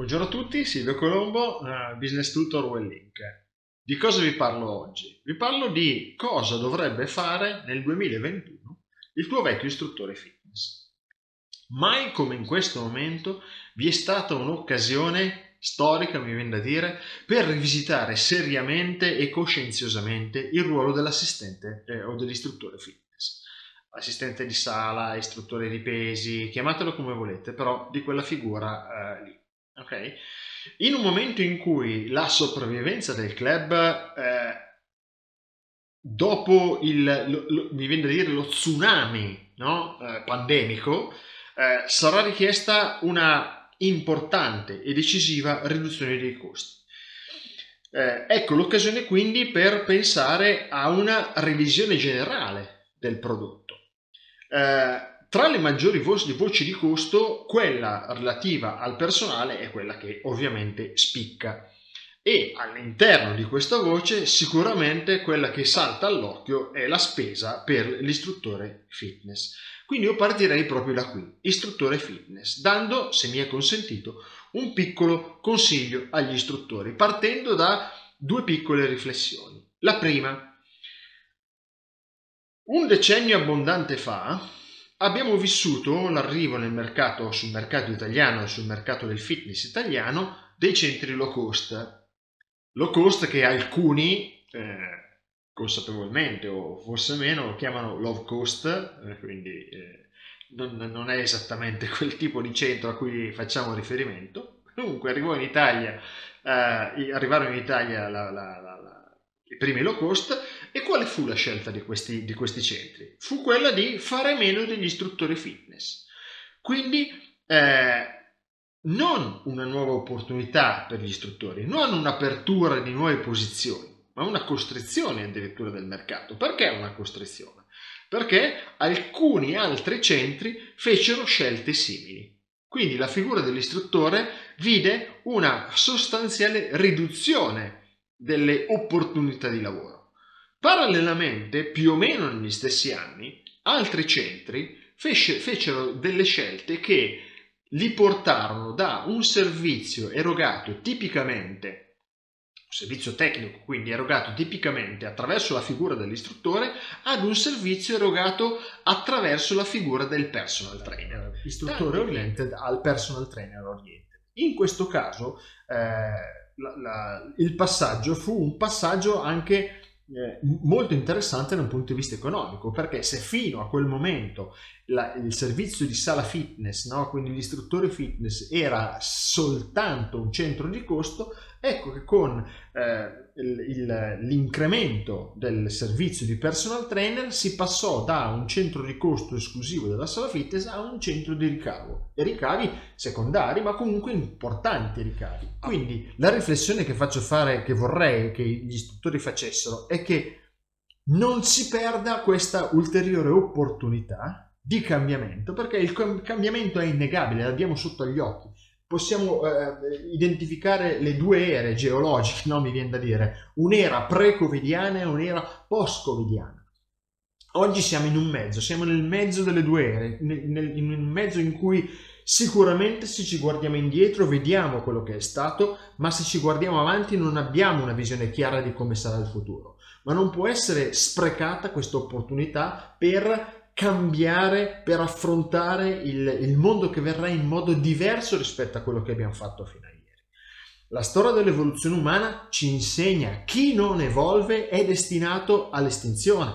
Buongiorno a tutti, Silvio Colombo, uh, Business Tutor Wellink. Di cosa vi parlo oggi? Vi parlo di cosa dovrebbe fare nel 2021 il tuo vecchio istruttore fitness. Mai come in questo momento vi è stata un'occasione storica, mi viene da dire, per rivisitare seriamente e coscienziosamente il ruolo dell'assistente eh, o dell'istruttore fitness. Assistente di sala, istruttore di pesi, chiamatelo come volete, però di quella figura eh, lì. Okay? In un momento in cui la sopravvivenza del club, eh, dopo il, lo, lo, mi viene da dire lo tsunami no? eh, pandemico, eh, sarà richiesta una importante e decisiva riduzione dei costi. Eh, ecco l'occasione quindi per pensare a una revisione generale del prodotto. Eh, tra le maggiori voci di costo, quella relativa al personale è quella che ovviamente spicca. E all'interno di questa voce sicuramente quella che salta all'occhio è la spesa per l'istruttore fitness. Quindi io partirei proprio da qui, istruttore fitness, dando, se mi è consentito, un piccolo consiglio agli istruttori, partendo da due piccole riflessioni. La prima, un decennio abbondante fa, abbiamo vissuto l'arrivo nel mercato, sul mercato italiano e sul mercato del fitness italiano dei centri low cost. Low cost che alcuni, eh, consapevolmente o forse meno, chiamano low cost, eh, quindi eh, non, non, è esattamente quel tipo di centro a cui facciamo riferimento. Comunque arrivò in Italia, eh, arrivarono in Italia la, la, la i primi low cost, e quale fu la scelta di questi, di questi centri? Fu quella di fare meno degli istruttori fitness. Quindi eh, non una nuova opportunità per gli istruttori, non un'apertura di nuove posizioni, ma una costrizione addirittura del mercato. Perché una costrizione? Perché alcuni altri centri fecero scelte simili. Quindi la figura dell'istruttore vide una sostanziale riduzione delle opportunità di lavoro. Parallelamente, più o meno negli stessi anni, altri centri fecero delle scelte che li portarono da un servizio erogato tipicamente un servizio tecnico, quindi erogato tipicamente attraverso la figura dell'istruttore, ad un servizio erogato attraverso la figura del personal trainer. Istruttore oriented al personal trainer oriented. In questo caso eh, la, la, il passaggio fu un passaggio anche eh, molto interessante da un punto di vista economico, perché se fino a quel momento la, il servizio di sala fitness, no? quindi l'istruttore fitness, era soltanto un centro di costo, ecco che con eh, il, il, l'incremento del servizio di personal trainer si passò da un centro di costo esclusivo della sala fitness a un centro di ricavo. E ricavi secondari ma comunque importanti ricavi. Quindi la riflessione che faccio fare che vorrei che gli istruttori facessero è che non si perda questa ulteriore opportunità di cambiamento perché il cambiamento è innegabile l'abbiamo sotto gli occhi possiamo eh, identificare le due ere geologiche, no? mi viene da dire, un'era pre-covidiana e un'era post-covidiana. Oggi siamo in un mezzo, siamo nel mezzo delle due ere, nel, in un mezzo in cui sicuramente se ci guardiamo indietro vediamo quello che è stato, ma se ci guardiamo avanti non abbiamo una visione chiara di come sarà il futuro. Ma non può essere sprecata questa opportunità per cambiare per affrontare il, il mondo che verrà in modo diverso rispetto a quello che abbiamo fatto fino a ieri. La storia dell'evoluzione umana ci insegna chi non evolve è destinato all'estinzione,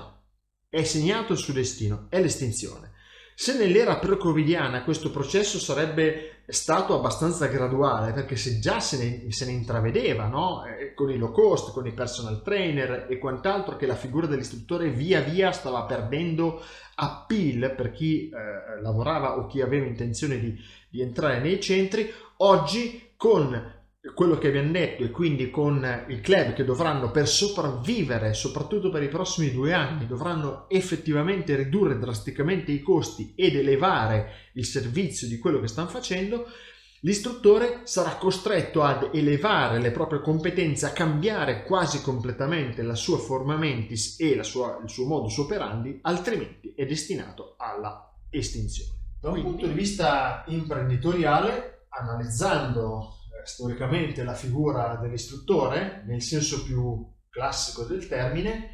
è segnato il suo destino, è l'estinzione. Se nell'era pre-covidiana questo processo sarebbe stato abbastanza graduale, perché se già se ne, se ne intravedeva no? eh, con i low cost, con i personal trainer e quant'altro, che la figura dell'istruttore via via stava perdendo appeal per chi eh, lavorava o chi aveva intenzione di, di entrare nei centri, oggi con quello che abbiamo detto e quindi con i club che dovranno per sopravvivere, soprattutto per i prossimi due anni, dovranno effettivamente ridurre drasticamente i costi ed elevare il servizio di quello che stanno facendo, l'istruttore sarà costretto ad elevare le proprie competenze, a cambiare quasi completamente la sua forma mentis e sua, il suo modus operandi, altrimenti è destinato alla estinzione. Da un punto di vista imprenditoriale, analizzando storicamente la figura dell'istruttore, nel senso più classico del termine,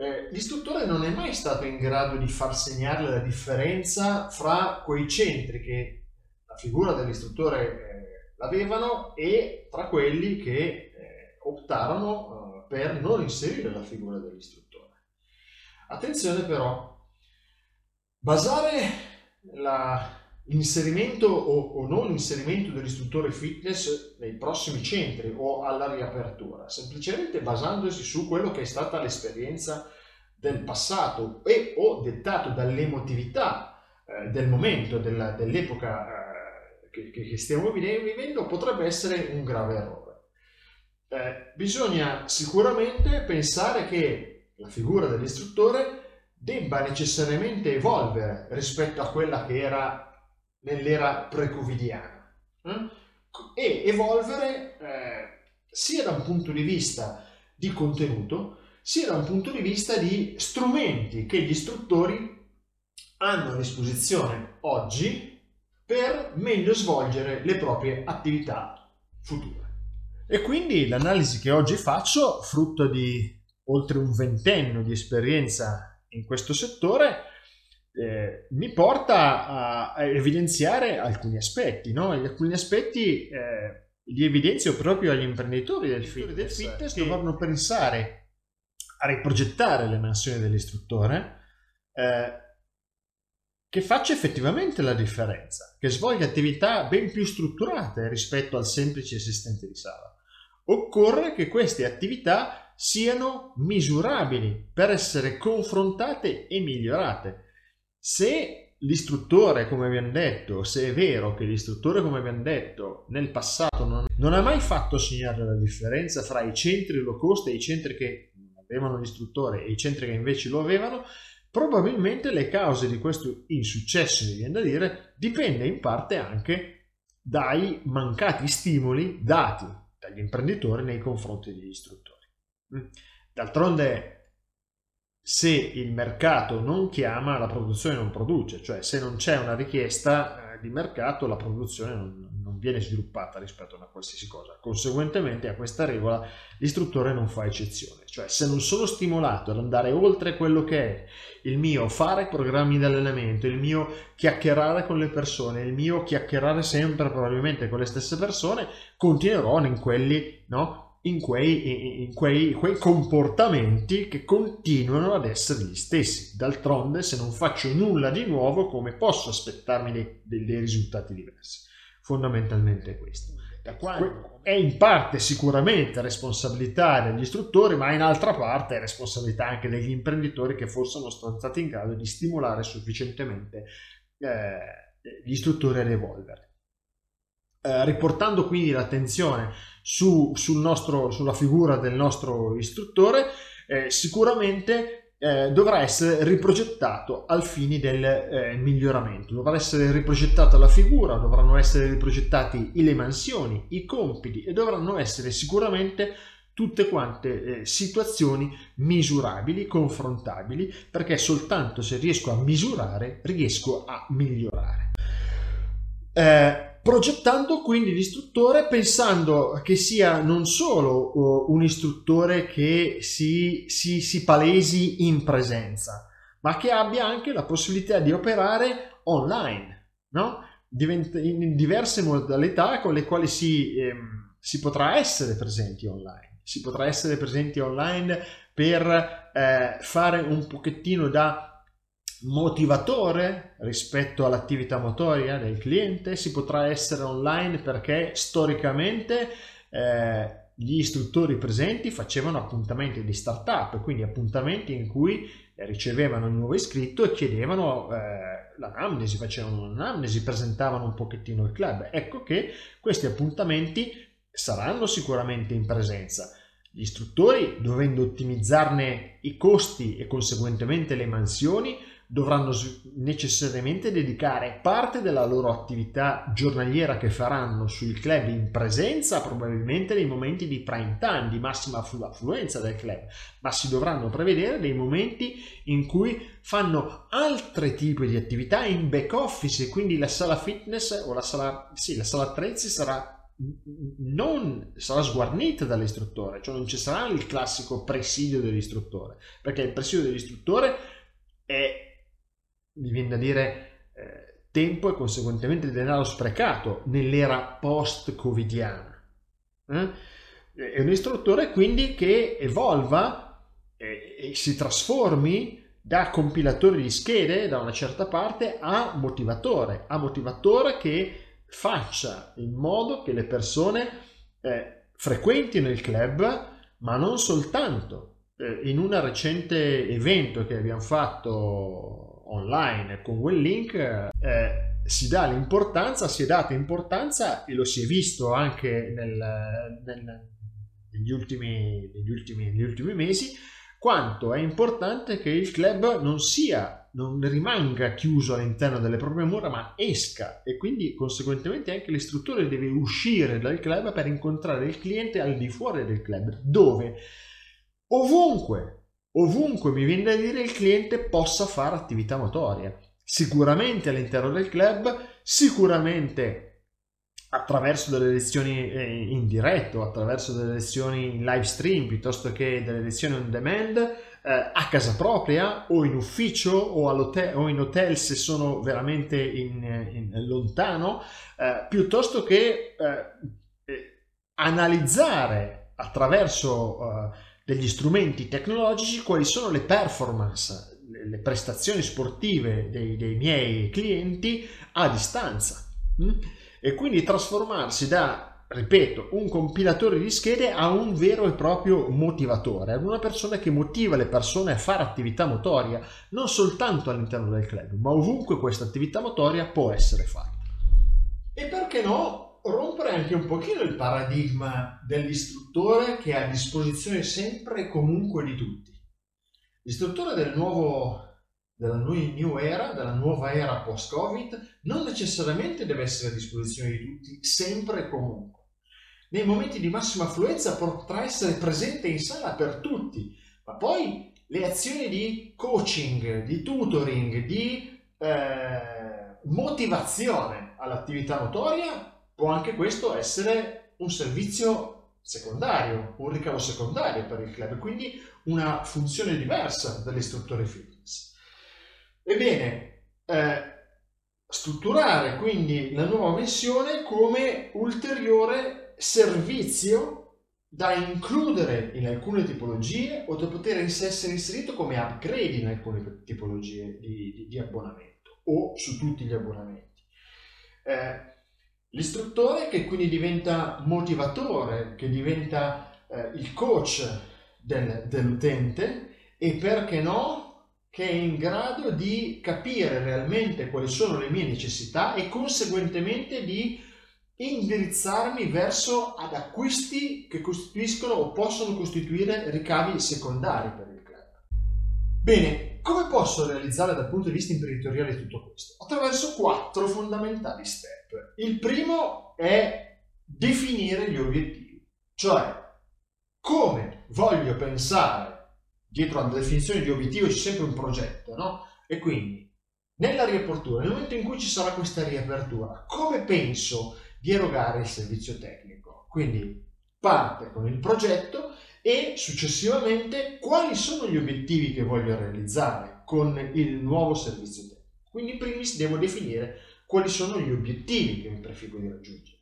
eh, l'istruttore non è mai stato in grado di far segnare la differenza fra quei centri che la figura dell'istruttore eh, l'avevano e tra quelli che eh, optarono eh, per non inserire la figura dell'istruttore. Attenzione però, basare la, l'inserimento o, o, non inserimento dell'istruttore fitness nei prossimi centri o alla riapertura, semplicemente basandosi su quello che è stata l'esperienza del passato e o dettato dall'emotività eh, del momento, della, dell'epoca eh, che, che, stiamo vivendo, potrebbe essere un grave errore. Eh, bisogna sicuramente pensare che la figura dell'istruttore debba necessariamente evolvere rispetto a quella che era nell'era pre-covidiana eh? e evolvere eh, sia da un punto di vista di contenuto sia da un punto di vista di strumenti che gli istruttori hanno a disposizione oggi per meglio svolgere le proprie attività future. E quindi l'analisi che oggi faccio, frutto di oltre un ventennio di esperienza in questo settore, eh, mi porta a, a, evidenziare alcuni aspetti. No? Alcuni aspetti eh, li evidenzio proprio agli imprenditori del fitness, del fitness che dovranno pensare a riprogettare le mansioni dell'istruttore, eh, che faccia effettivamente la differenza, che svolga attività ben più strutturate rispetto al semplice assistente di sala. Occorre che queste attività siano misurabili per essere confrontate e migliorate se l'istruttore, come abbiamo detto, se è vero che l'istruttore, come abbiamo detto, nel passato non, non ha mai fatto segnare la differenza fra i centri low cost e i centri che avevano l'istruttore e i centri che invece lo avevano, probabilmente le cause di questo insuccesso, mi viene da dire, dipende in parte anche dai mancati stimoli dati dagli imprenditori nei confronti degli istruttori. Mm. D'altronde se il mercato non chiama, la produzione non produce, cioè se non c'è una richiesta eh, di mercato, la produzione non, non, viene sviluppata rispetto a una qualsiasi cosa. Conseguentemente a questa regola l'istruttore non fa eccezione, cioè se non sono stimolato ad andare oltre quello che è il mio fare programmi di allenamento, il mio chiacchierare con le persone, il mio chiacchierare sempre probabilmente con le stesse persone, continuerò in quelli, no? In, quei, in quei, quei, comportamenti che continuano ad essere gli stessi. D'altronde, se non faccio nulla di nuovo, come posso aspettarmi dei, dei, dei risultati diversi? Fondamentalmente è questo. È in parte sicuramente responsabilità degli istruttori, ma in altra parte è responsabilità anche degli imprenditori che forse non sono stati in grado di stimolare sufficientemente eh, gli istruttori ad evolvere. Eh, riportando quindi l'attenzione su, sul nostro, sulla figura del nostro istruttore, eh, sicuramente eh, dovrà essere riprogettato al fine del eh, miglioramento. Dovrà essere riprogettata la figura, dovranno essere riprogettati le mansioni, i compiti e dovranno essere sicuramente tutte quante eh, situazioni misurabili, confrontabili, perché soltanto se riesco a misurare riesco a migliorare. Eh, progettando quindi l'istruttore pensando che sia non solo uh, un istruttore che si, si, si, palesi in presenza, ma che abbia anche la possibilità di operare online, no? in diverse modalità con le quali si, ehm, si potrà essere presenti online. Si potrà essere presenti online per eh, fare un pochettino da motivatore rispetto all'attività motoria del cliente, si potrà essere online perché storicamente eh, gli istruttori presenti facevano appuntamenti di startup, quindi appuntamenti in cui ricevevano il nuovo iscritto e chiedevano eh, l'anamnesi, facevano un'anamnesi, presentavano un pochettino il club. Ecco che questi appuntamenti saranno sicuramente in presenza. Gli istruttori, dovendo ottimizzarne i costi e conseguentemente le mansioni, dovranno necessariamente dedicare parte della loro attività giornaliera che faranno sul club in presenza probabilmente nei momenti di prime time, di massima affluenza del club, ma si dovranno prevedere dei momenti in cui fanno altri tipi di attività in back office e quindi la sala fitness o la sala, sì, la sala attrezzi sarà non sarà sguarnita dall'istruttore, cioè non ci sarà il classico presidio dell'istruttore, perché il presidio dell'istruttore è, mi viene da dire, eh, tempo e conseguentemente denaro sprecato nell'era post-covidiana. Eh? È un istruttore quindi che evolva e, e si trasformi da compilatore di schede da una certa parte a motivatore, a motivatore che faccia in modo che le persone eh, frequentino il club, ma non soltanto. Eh, in un recente evento che abbiamo fatto online. Con quel link, eh, si dà l'importanza, si è data importanza e lo si è visto anche nel, nel, negli, ultimi, negli, ultimi, negli ultimi mesi, quanto è importante che il club non sia, non rimanga chiuso all'interno delle proprie mura, ma esca. E quindi conseguentemente anche l'istruttore deve uscire dal club per incontrare il cliente al di fuori del club, dove? Ovunque, ovunque mi viene da dire il cliente possa fare attività motoria. Sicuramente all'interno del club, sicuramente attraverso delle lezioni eh, in diretto, attraverso delle lezioni in live stream piuttosto che delle lezioni on demand eh, a casa propria o in ufficio o, o, in hotel se sono veramente in, in lontano, eh, piuttosto che eh, eh, analizzare attraverso degli strumenti tecnologici quali sono le performance, le, prestazioni sportive dei, dei, miei clienti a distanza. Mm? e quindi trasformarsi da, ripeto, un compilatore di schede a un vero e proprio motivatore, ad una persona che motiva le persone a fare attività motoria, non soltanto all'interno del club, ma ovunque questa attività motoria può essere fatta. E perché no, rompere anche un pochino il paradigma dell'istruttore che è a disposizione sempre e comunque di tutti. L'istruttore del nuovo della new era, della nuova era post-Covid, non necessariamente deve essere a disposizione di tutti, sempre e comunque. Nei momenti di massima affluenza potrà essere presente in sala per tutti, ma poi le azioni di coaching, di tutoring, di eh, motivazione all'attività motoria, può anche questo essere un servizio secondario, un ricavo secondario per il club, quindi una funzione diversa dell'istruttore fitness. Ebbene, eh, strutturare quindi la nuova missione come ulteriore servizio da includere in alcune tipologie o da poter essere inserito come upgrade in alcune tipologie di, di, di abbonamento o su tutti gli abbonamenti. Eh, l'istruttore che quindi diventa motivatore, che diventa eh, il coach del, dell'utente e perché no che è in grado di capire realmente quali sono le mie necessità e conseguentemente di indirizzarmi verso ad acquisti che costituiscono o possono costituire ricavi secondari per il. Bene, come posso realizzare dal punto di vista imprenditoriale tutto questo? Attraverso quattro fondamentali step. Il primo è definire gli obiettivi, cioè come voglio pensare dietro alla definizione di obiettivo c'è sempre un progetto, no? E quindi nella riapertura, nel momento in cui ci sarà questa riapertura, come penso di erogare il servizio tecnico? Quindi parte con il progetto e successivamente quali sono gli obiettivi che voglio realizzare con il nuovo servizio tecnico. Quindi in primis devo definire quali sono gli obiettivi che mi prefigo di raggiungere.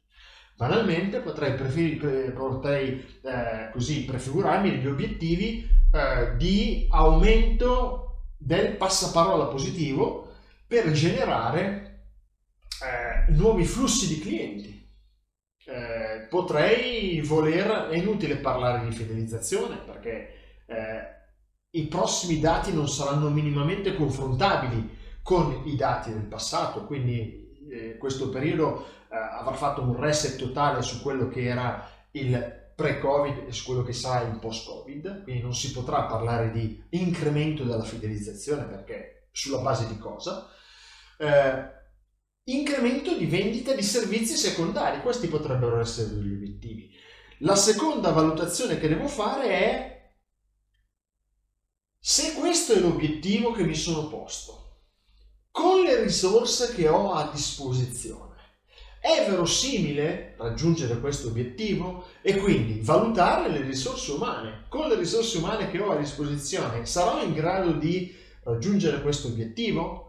Banalmente potrei, prefer- potrei eh, così prefigurarmi gli obiettivi eh, di aumento del passaparola positivo per generare eh, nuovi flussi di clienti. Eh, potrei voler, è inutile parlare di fidelizzazione perché eh, i prossimi dati non saranno minimamente confrontabili con i dati del passato, quindi eh, questo periodo eh, avrà fatto un reset totale su quello che era il pre-Covid e su quello che sarà il post-Covid, quindi non si potrà parlare di incremento della fidelizzazione perché sulla base di cosa? Eh, incremento di vendita di servizi secondari, questi potrebbero essere degli obiettivi. La seconda valutazione che devo fare è se questo è l'obiettivo che mi sono posto, con le risorse che ho a disposizione, È verosimile raggiungere questo obiettivo? E quindi valutare le risorse umane. Con le risorse umane che ho a disposizione sarò in grado di raggiungere questo obiettivo?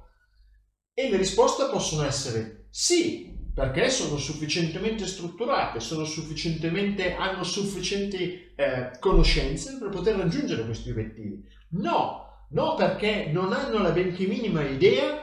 E le risposte possono essere sì, perché sono sufficientemente strutturate, sono sufficientemente, hanno sufficienti eh, conoscenze per poter raggiungere questi obiettivi. No, no perché non hanno la benché minima idea,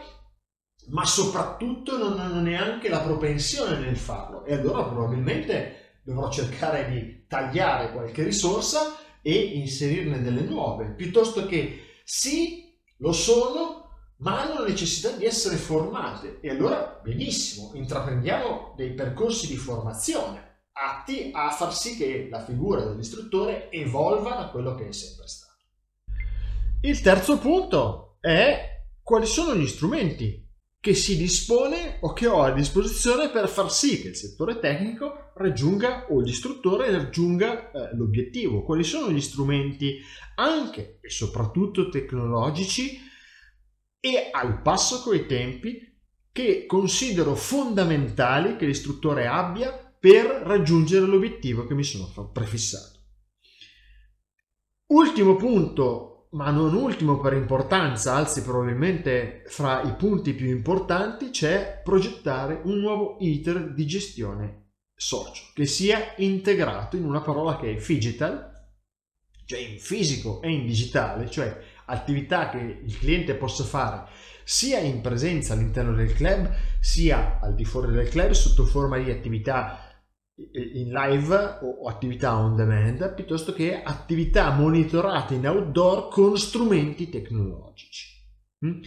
ma soprattutto non hanno neanche la propensione nel farlo. E allora probabilmente dovrò cercare di tagliare qualche risorsa e inserirne delle nuove, piuttosto che sì, lo sono, ma hanno la necessità di essere formate. E allora, benissimo, intraprendiamo dei percorsi di formazione atti a far sì che la figura dell'istruttore evolva da quello che è sempre stato. Il terzo punto è quali sono gli strumenti che si dispone o che ho a disposizione per far sì che il settore tecnico raggiunga o l'istruttore raggiunga eh, l'obiettivo. Quali sono gli strumenti anche e soprattutto tecnologici e al passo coi tempi che considero fondamentali che l'istruttore abbia per raggiungere l'obiettivo che mi sono prefissato. Ultimo punto, ma non ultimo per importanza, anzi probabilmente fra i punti più importanti, c'è progettare un nuovo iter di gestione socio che sia integrato in una parola che è digital, cioè in fisico e in digitale, cioè attività che il cliente possa fare sia in presenza all'interno del club sia al di fuori del club sotto forma di attività in live o attività on demand piuttosto che attività monitorate in outdoor con strumenti tecnologici. Mm?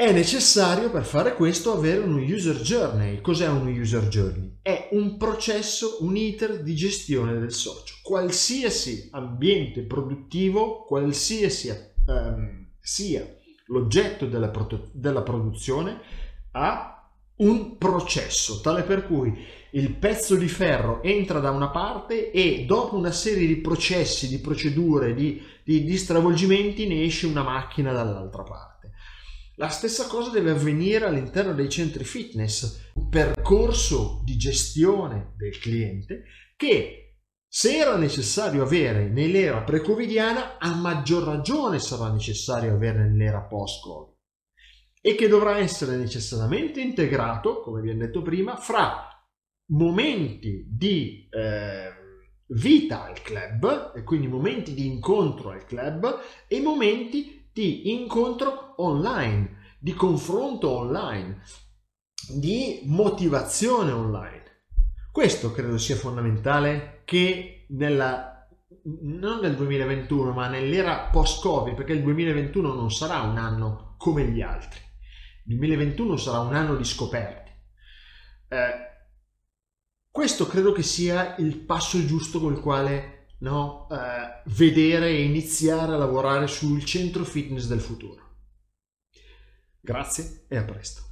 È necessario per fare questo avere un user journey. Cos'è un user journey? È un processo, un iter di gestione del socio. Qualsiasi ambiente produttivo, qualsiasi ehm, sia l'oggetto della, produ- della produzione ha un processo tale per cui il pezzo di ferro entra da una parte e dopo una serie di processi, di procedure, di, di, di stravolgimenti ne esce una macchina dall'altra parte. La stessa cosa deve avvenire all'interno dei centri fitness, un percorso di gestione del cliente che se era necessario avere nell'era pre-covidiana, a maggior ragione sarà necessario avere nell'era post-covid e che dovrà essere necessariamente integrato, come vi ho detto prima, fra momenti di eh, vita al club, e quindi momenti di incontro al club, e momenti di incontro online, di confronto online, di motivazione online. Questo credo sia fondamentale che nella, non nel 2021 ma nell'era post-Covid, perché il 2021 non sarà un anno come gli altri, il 2021 sarà un anno di scoperte. Eh, questo credo che sia il passo giusto con il quale no, eh, vedere e iniziare a lavorare sul centro fitness del futuro. Grazie e a presto.